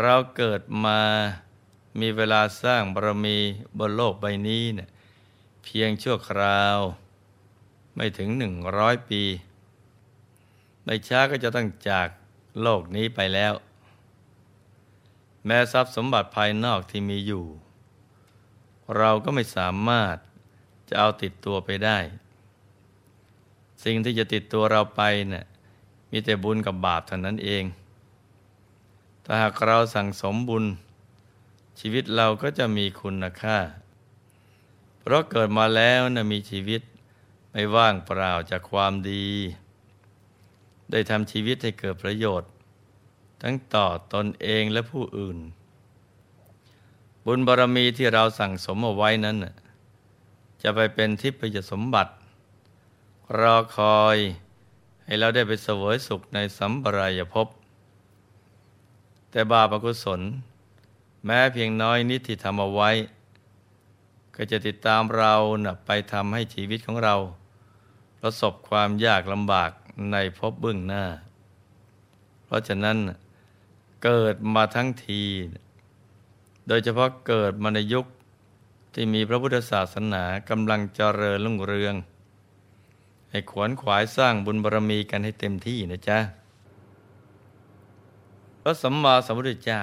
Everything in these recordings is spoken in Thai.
เราเกิดมามีเวลาสร้างบารมีบนโลกใบนี้เนี่ยเพียงชั่วคราว ไม่ถึงหนึ่งร้อยปี ไม่ช้าก็จะต้องจากโลกนี้ไปแล้ว แม้ทรัพย์สมบัติภายนอกที่มีอยู่ เราก็ไม่สามารถจะเอาติดตัวไปได้ สิ่งที่จะติดตัวเราไปเนะ่ยมีแต่บุญกับบาปเท่านั้นเอง ถ้าหากเราสั่งสมบุญ ชีวิตเราก็จะมีคุณค่า เพราะเกิดมาแล้วนะมีชีวิตไม่ว่างเปล่าจากความดี ได้ทำชีวิตให้เกิดประโยชน์ ทั้งต่อตนเองและผู้อื่น บุญบารรมีที่เราสั่งสมเอาไว้นั้น จะไปเป็นทิพยสมบัติ รอคอยให้เราได้ไปเสวยสุขในสัมปรายภพ แต่บาปอกุศล แม้เพียงน้อยนิดที่ทำเอาไว้ ก็จะติดตามเรานะไปทำให้ชีวิตของเรา ประสบความยากลำบากในภพเบื้องหน้า เพราะฉะนั้นเกิดมาทั้งที โดยเฉพาะเกิดมาในยุคที่มีพระพุทธศาสนากำลังเจริญรุ่งเรือง ให้ขวนขวายสร้างบุญบารรมีกันให้เต็มที่นะจ๊ะ พระสัมมาสัมพุทธเจ้า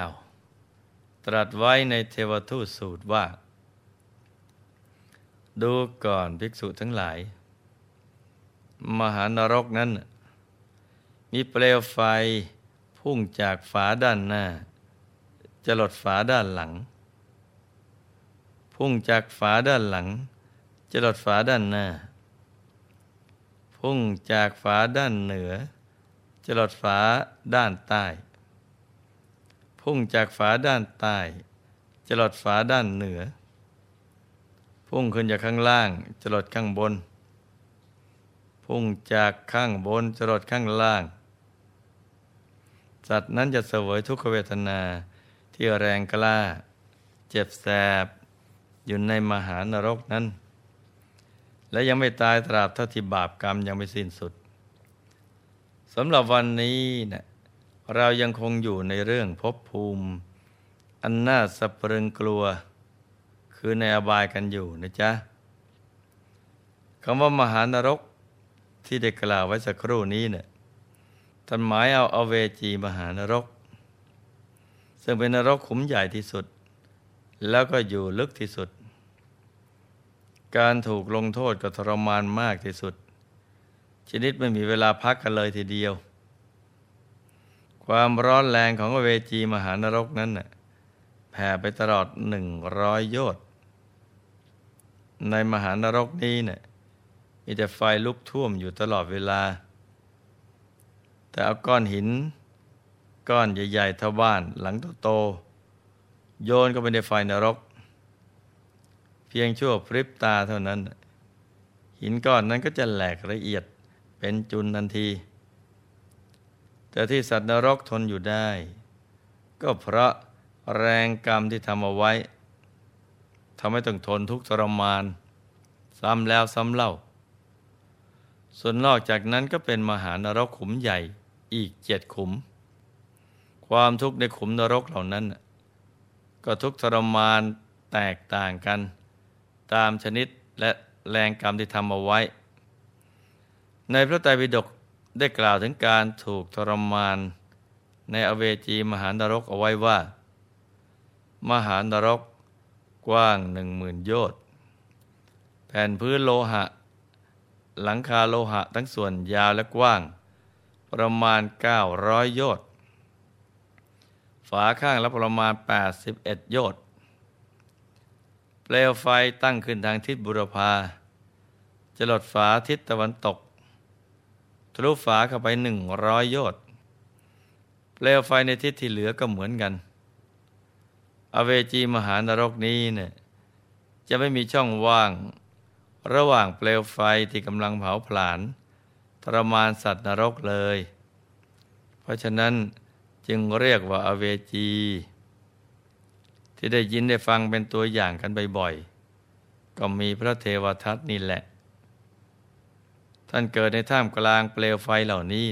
ตรัสไว้ในเทวทูตสูตรว่า ดูก่อนภิกษุทั้งหลาย มหานรกนั้น มีเปลวไฟพุ่งจากฝาด้านหน้า จะหลดฝาด้านหลัง พุ่งจากฝาด้านหลัง จะหลดฝาด้านหน้า พุ่งจากฝาด้านเหนือ จะหลดฝาด้านใต้ พุ่งจากฝาด้านใต้จรดฝาด้านเหนือ พุ่งขึ้นจากข้างล่างจรดข้างบน พุ่งจากข้างบนจรดข้างล่าง สัตว์นั้นจะเสวยทุกขเวทนาที่แรงกล้า เจ็บแสบ อยู่ในมหานรกนั้น และยังไม่ตายตราบเท่าที่บาปกรรมยังไม่สิ้นสุดสำหรับวันนี้เนะี่ย เรายังคงอยู่ในเรื่องภพภูมิ อันน่าสะพรึงกลัว คือในอบายกันอยู่นะจ๊ะคำว่ามหานรกที่ได้กล่าวไว้สักครู่นี้เนี่ยท่านหมายเอาเอาเวจีมหานรก ซึ่งเป็นนรกขุมใหญ่ที่สุด แล้วก็อยู่ลึกที่สุด การถูกลงโทษก็ทรมานมากที่สุด ชนิดไม่มีเวลาพักกันเลยทีเดียว ความร้อนแรงของเวจีมหานรกนั้นน่ะแผ่ไปตลอดหนึ่งร้อยโยชน์ในมหานรกนี้เนี่ยมีแต่ไฟลุกท่วมอยู่ตลอดเวลา แต่เอาก้อนหิน ก้อนใหญ่ๆเท่าบ้านหลังโตๆโยนก็ไปในไฟนรก เพียงชั่วพริบตาเท่านั้น หินก้อนนั้นก็จะแหลกละเอียดเป็นจุนทันที แต่ที่สัตว์นรกทนอยู่ได้ ก็เพราะแรงกรรมที่ทำเอาไว้ทำให้ต้องทนทุกข์ทรมาน ซ้ำแล้วซ้ำเล่า ส่วนนอกจากนั้นก็เป็นมหานรกขุมใหญ่อีกเจ็ดขุม ความทุกข์ในขุมนรกเหล่านั้น ก็ทุกทรมานแตกต่างกัน ตามชนิดและแรงกรรมที่ทำเอาไว้ ในพระไตรปิฎก ได้กล่าวถึงการถูกทรมาน ในอเวจีมหานรกเอาไว้ว่า มหานรกกว้างหนึ่งหมื่นโยชน์แผ่นพื้นโลหะ หลังคาโลหะทั้งส่วนยาวและกว้าง ประมาณ 900 โยชน์ฝาข้างละประมาณ 81 โยชน์เปลวไฟตั้งขึ้นทางทิศบุรพาจะหลดฝาทิศตะวันตก ทะลุฝาเข้าไปหนึ่งร้อยโยชน์เปลวไฟในทิศที่เหลือก็เหมือนกัน อเวจีมหานรกนี้เนี่ยจะไม่มีช่องว่าง ระหว่างเปลวไฟที่กำลังเผาผลาญทรมานสัตว์นรกเลย เพราะฉะนั้นจึงเรียกว่าอเวจี ที่ได้ยินได้ฟังเป็นตัวอย่างกันบ่อยๆ ก็มีพระเทวทัตนี่แหละ ท่านเกิดในท่ามกลางเปลวไฟเหล่านี้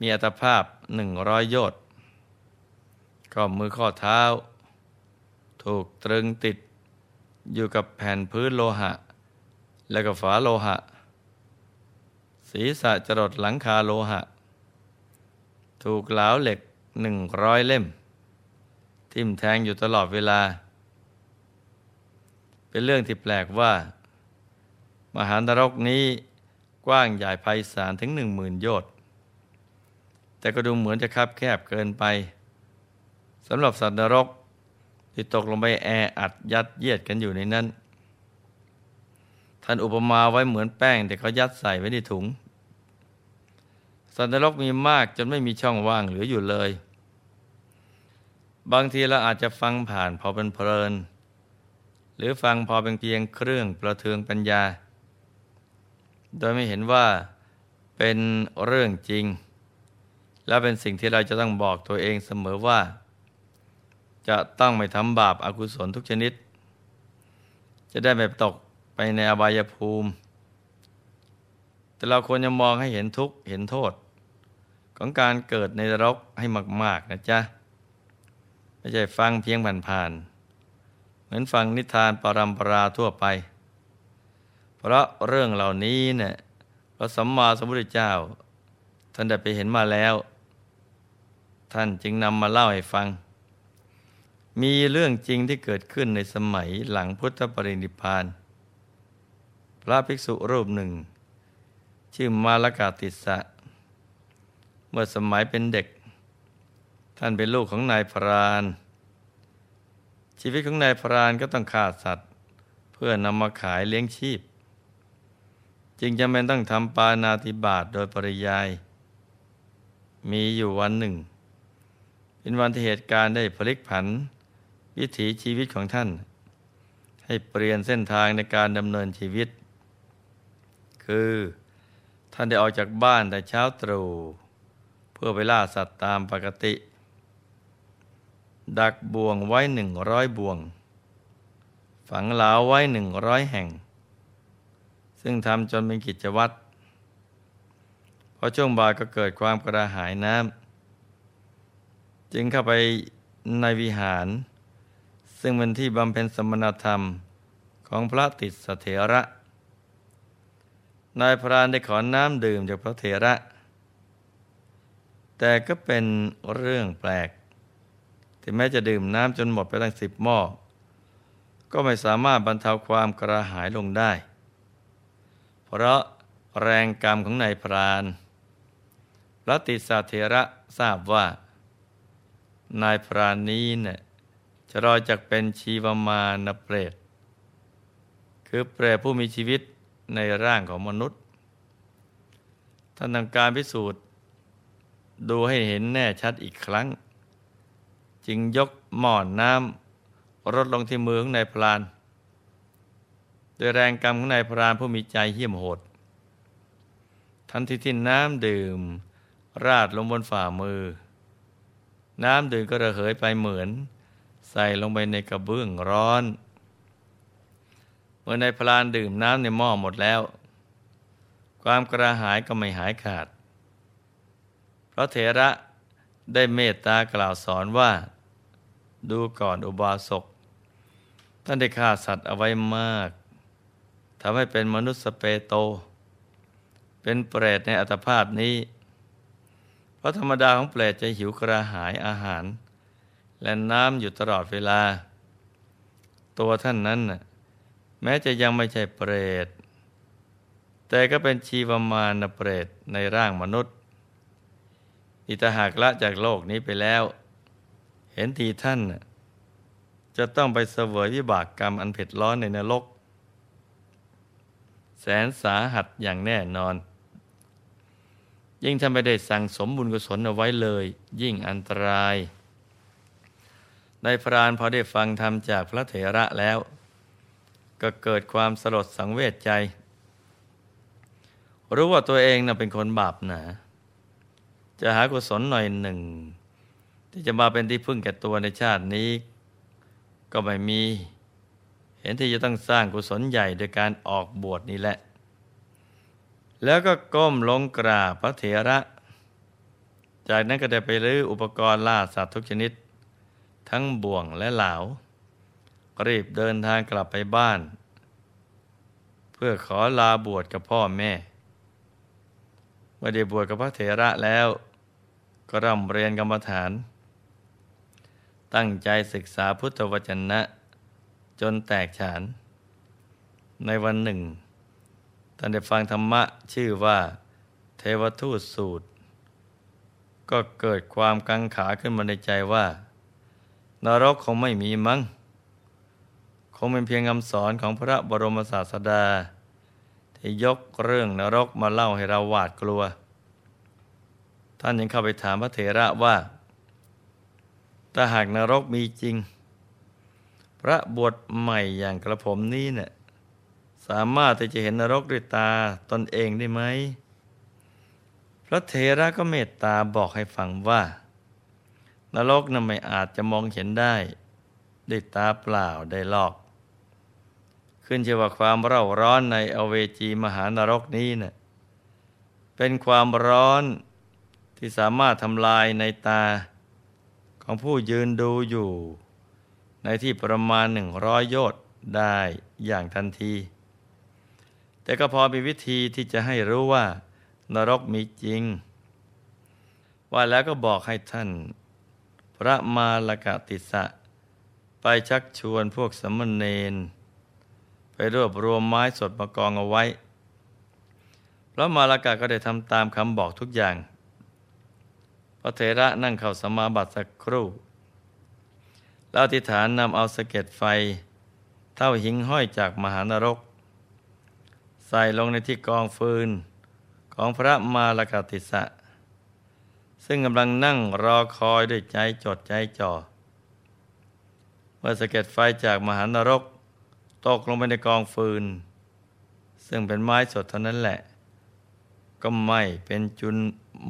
มีอัตภาพหนึ่งร้อยโยชน์ข้อมือข้อเท้า ถูกตรึงติดอยู่กับแผ่นพื้นโลหะ และก็ฝาโลหะ ศีรษะจรดหลังคาโลหะ ถูกเหลาเหล็กหนึ่งร้อยเล่ม ทิ่มแทงอยู่ตลอดเวลา เป็นเรื่องที่แปลกว่า มหานรกนี้ กว้างใหญ่ไพศาลถึงหนึ่งหมื่นโยชน์แต่ก็ดูเหมือนจะคับแคบเกินไปสำหรับสัตว์นรกที่ตกลงไปแออัดยัดเยียดกันอยู่ในนั้น ท่านอุปมาไว้เหมือนแป้งแต่เขายัดใส่ไว้ในถุง สัตว์นรกมีมากจนไม่มีช่องว่างเหลืออยู่เลย บางทีเราอาจจะฟังผ่านพอเป็นเพลิน หรือฟังพอเป็นเพียงเครื่องประเทืองปัญญา โดยไม่เห็นว่าเป็นเรื่องจริง และเป็นสิ่งที่เราจะต้องบอกตัวเองเสมอว่า จะต้องไม่ทำบาปอากุศลทุกชนิด จะได้ไม่ตกไปในอบายภูมิ แต่เราควรจะมองให้เห็นทุกข์เห็นโทษ ของการเกิดในนรกให้มาก ๆ นะจ๊ะ ไม่ใช่ฟังเพียงผ่านๆเหมือนฟังนิทานปรำปราทั่วไป เพราะเรื่องเหล่านี้เนี่ยพระสัมมาสัมพุทธเจ้า ท่านได้ไปเห็นมาแล้ว ท่านจึงนำมาเล่าให้ฟัง มีเรื่องจริงที่เกิดขึ้นในสมัยหลังพุทธปรินิพาน พระภิกษุรูปหนึ่ง ชื่อมาลกาติสะ เมื่อสมัยเป็นเด็ก ท่านเป็นลูกของนายพราน ชีวิตของนายพรานก็ต้องฆ่าสัตว์ เพื่อนำมาขายเลี้ยงชีพ จึงจำเป็นต้องทำปานาติบาตโดยปริยาย มีอยู่วันหนึ่ง เป็นวันที่เหตุการณ์ได้พลิกผัน วิถีชีวิตของท่าน ให้เปลี่ยนเส้นทางในการดำเนินชีวิต คือท่านได้ออกจากบ้านแต่เช้าตรู่เพื่อไปล่าสัตว์ตามปกติ ดักบ่วงไว้หนึ่งร้อยบ่วง ฝังเหลาไว้หนึ่งร้อยแห่ง ซึ่งทำจนเป็นกิจวัตรพอช่วงบ่ายก็เกิดความกระหายน้ำจึงเข้าไปในวิหาร ซึ่งเป็นที่บำเพ็ญสมณธรรมของพระติสเถระ นายพรานได้ขอน้ำดื่มจากพระเถระ แต่ก็เป็นเรื่องแปลกที่แม้จะดื่มน้ำจนหมดไปตั้งสิบหม้อ ก็ไม่สามารถบรรเทาความกระหายลงได้ เพราะแรงกรรมของนายพรานพระติสาเถระทราบว่า นายพรานนี้เนี่ยจะรอจากเป็นชีวมานเปรต คือเปรตผู้มีชีวิตในร่างของมนุษย์ท่านทำการพิสูจน์ ดูให้เห็นแน่ชัดอีกครั้ง จึงยกหม้อนน้ำรดลงที่มือของนายพราน โดยแรงกรรมของนายพรานผู้มีใจเหี้ยมโหด ทันทีที่น้ำดื่ม ราดลงบนฝ่ามือ น้ำดื่มก็ระเหยไปเหมือน ใส่ลงไปในกระเบื้องร้อน เมื่อในพลานดื่มน้ำในหม้อหมดแล้ว ความกระหายก็ไม่หายขาด เพราะเถระได้เมตตากล่าวสอนว่า ดูก่อนอุบาสกท่านได้ฆ่าสัตว์เอาไว้มาก ทำให้เป็นมนุษย์สเปโต เป็นเปรตในอัตภาพนี้ เพราะธรรมดาของเปรตจะหิวกระหายอาหาร และน้ำอยู่ตลอดเวลา ตัวท่านนั้น แม้จะยังไม่ใช่เปรต แต่ก็เป็นชีวมานเปรตในร่างมนุษย์ อิตหากละจากโลกนี้ไปแล้ว เห็นทีท่านจะต้องไปเสวยวิบากกรรมอันเผ็ดร้อนในนรก แสนสาหัสอย่างแน่นอน ยิ่งทำไม่ได้สั่งสมบุญกุศลเอาไว้เลย ยิ่งอันตรายนายพรานพอได้ฟังธรรมจากพระเถระแล้ว ก็เกิดความสลดสังเวชใจ รู้ว่าตัวเองน่ะเป็นคนบาปหนา จะหากุศลหน่อยหนึ่ง ที่จะมาเป็นที่พึ่งแก่ตัวในชาตินี้ ก็ไม่มี นที่จะต้องสร้างกุศลใหญ่โดยการออกบวชนี่แหละ แล้วก็ก้มลงกราบพระเถระ จากนั้นก็ได้ไปรื้ออุปกรณ์ล่าสัตว์ทุกชนิด ทั้งบ่วงและเหลารีบเดินทางกลับไปบ้าน เพื่อขอลาบวชกับพ่อแม่ เมื่อได้บวชกับพระเถระแล้ว ก็ร่ำเรียนกรรมฐาน ตั้งใจศึกษาพุทธวจนะ จนแตกฉาน ในวันหนึ่งท่านได้ฟังธรรมะชื่อว่า เทวทูตสูตร ก็เกิดความกังขาขึ้นมาในใจว่า นรกคงไม่มีมั้ง คงเป็นเพียงคำสอนของพระบรมศาสดา ที่ยกเรื่องนรกมาเล่าให้เราหวาดกลัว ท่านยังเข้าไปถามพระเถระว่า ถ้าหากนรกมีจริง พระบวชใหม่อย่างกระผมนี้เนะี่ยสามารถที่จะเห็นนรกด้วยตาตนเองได้ไหมพระเทระก็เมตตาบอกให้ฟังว่า นรกนั้นไม่อาจจะมองเห็นได้ด้วยตาเปล่าได้หรอก ขึ้นชื่อว่าความเร่าร้อนในอเวจีมหานรกนี้เนะ่ยเป็นความร้อนที่สามารถทำลายในตาของผู้ยืนดูอยู่ ในที่ประมาณหนึ่งร้อยโยชน์ได้อย่างทันที แต่ก็พอมีวิธีที่จะให้รู้ว่านรกมีจริง ว่าแล้วก็บอกให้ท่าน พระมาลกติสะ ไปชักชวนพวกสมณเณรไปรวบรวมไม้สดมากองเอาไว้ พระมาลกะก็ได้ทำตามคำบอกทุกอย่าง พระเถระนั่งเข้าสมาบัติสักครู่ แล้วอธิษฐานนำเอาสะเก็ดไฟ เท่าหิงห้อยจากมหานรก ใส่ลงในที่กองฟืนของพระมาลกติสะ ซึ่งกำลังนั่งรอคอยด้วยใจจดใจจ่อเมื่อสะเก็ดไฟจากมหานรก ตกลงไปในกองฟืน ซึ่งเป็นไม้สดเท่านั้นแหละ ก็ไม่เป็นจุน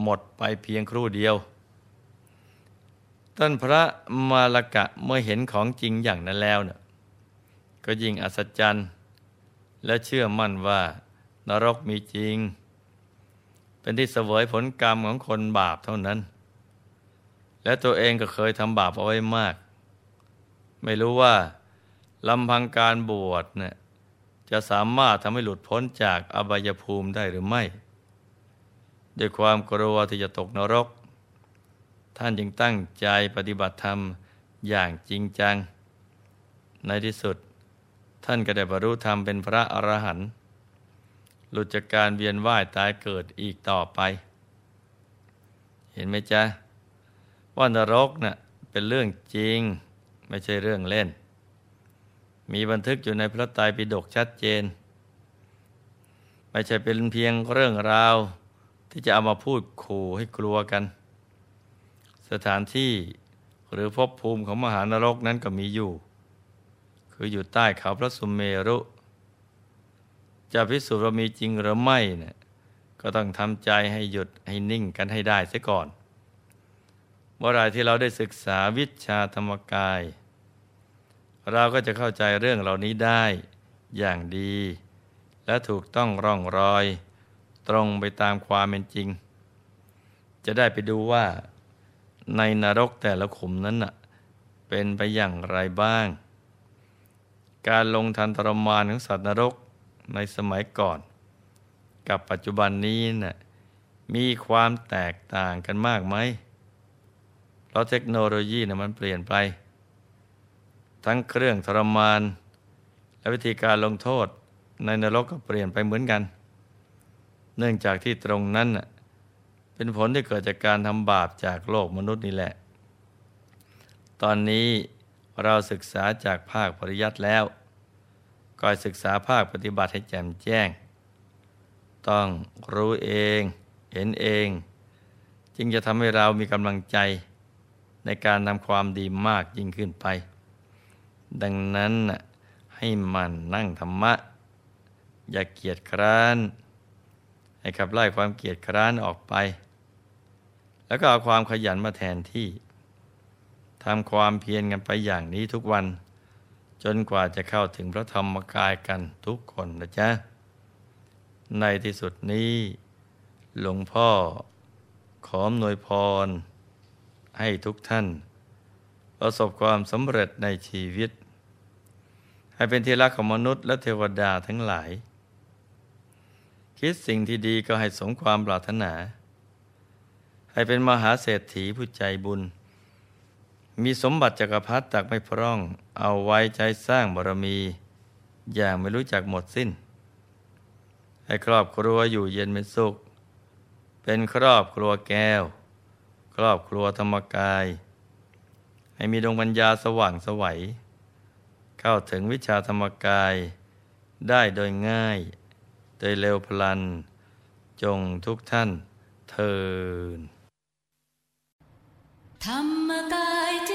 หมดไปเพียงครู่เดียว ท่านพระมาลกะเมื่อเห็นของจริงอย่างนั้นแล้วเนี่ยก็ยิ่งอัศจรรย์ และเชื่อมั่นว่านรกมีจริง เป็นที่เสวยผลกรรมของคนบาปเท่านั้น และตัวเองก็เคยทำบาปเอาไว้มาก ไม่รู้ว่าลำพังการบวชเนี่ยจะสามารถทำให้หลุดพ้นจากอบายภูมิได้หรือไม่ ด้วยความกลัวที่จะตกนรก ท่านจึงตั้งใจปฏิบัติธรรมอย่างจริงจัง ในที่สุด ท่านก็ได้บรรลุธรรมเป็นพระอรหันต์หลุดจากการเวียนว่ายตายเกิดอีกต่อไป เห็นไหมจ๊ะ ว่านรกนะ่ะเป็นเรื่องจริงไม่ใช่เรื่องเล่น มีบันทึกอยู่ในพระไตรปิฎกชัดเจน ไม่ใช่เป็นเพียงเรื่องราว ที่จะเอามาพูดขู่ให้กลัวกัน สถานที่หรือภพภูมิของมหานรกนั้นก็มีอยู่ คืออยู่ใต้เขาพระสุมเมรุ จะพิสูจน์ว่ามีจริงหรือไม่เนี่ยก็ต้องทำใจให้หยุดให้นิ่งกันให้ได้เสียก่อนเมื่อไรที่เราได้ศึกษาวิชาธรรมกาย เราก็จะเข้าใจเรื่องเหล่านี้ได้อย่างดี และถูกต้องร่องรอย ตรงไปตามความเป็นจริง จะได้ไปดูว่า ในนรกแต่ละขุมนั้นน่ะเป็นไปอย่างไรบ้าง การลงทันทรมานของสัตว์นรกในสมัยก่อน กับปัจจุบันนี้นะ่ะมีความแตกต่างกันมากไหม เพราะเทคโนโลยีนะมันเปลี่ยนไป ทั้งเครื่องทรมาน และวิธีการลงโทษในนรกก็เปลี่ยนไปเหมือนกัน เนื่องจากที่ตรงนั้นน่ะ เป็นผลที่เกิดจากการทำบาปจากโลกมนุษย์นี่แหละ ตอนนี้เราศึกษาจากภาคปริยัติแล้วก็ศึกษาภาคปฏิบัติให้แจ่มแจ้ง ต้องรู้เองเห็นเอง จึงจะทำให้เรามีกำลังใจในการทำความดีมากยิ่งขึ้นไป ดังนั้นให้มันนั่งธรรมะ อย่าเกียจคร้าน ให้ขับไล่ความเกียจคร้านออกไป แล้วก็เอาความขยันมาแทนที่ทำความเพียรกันไปอย่างนี้ทุกวัน จนกว่าจะเข้าถึงพระธรรมกายกันทุกคนนะจ๊ะ ในที่สุดนี้ หลวงพ่อขอมนวยพร ให้ทุกท่าน ประสบความสำเร็จในชีวิต ให้เป็นที่รักของมนุษย์และเทวดาทั้งหลาย คิดสิ่งที่ดีก็ให้สมความปรารถนา ให้เป็นมหาเศรษฐีผู้ใจบุญ มีสมบัติจักรพรรดิตักไม่พร่อง เอาไว้ใจสร้างบารมี อย่างไม่รู้จักหมดสิ้น ให้ครอบครัวอยู่เย็นเป็นสุข เป็นครอบครัวแก้ว ครอบครัวธรรมกาย ให้มีดวงปัญญาสว่างสวัย เข้าถึงวิชาธรรมกาย ได้โดยง่าย โดยเร็วพลัน จงทุกท่านเทิน ธรรมกายเจ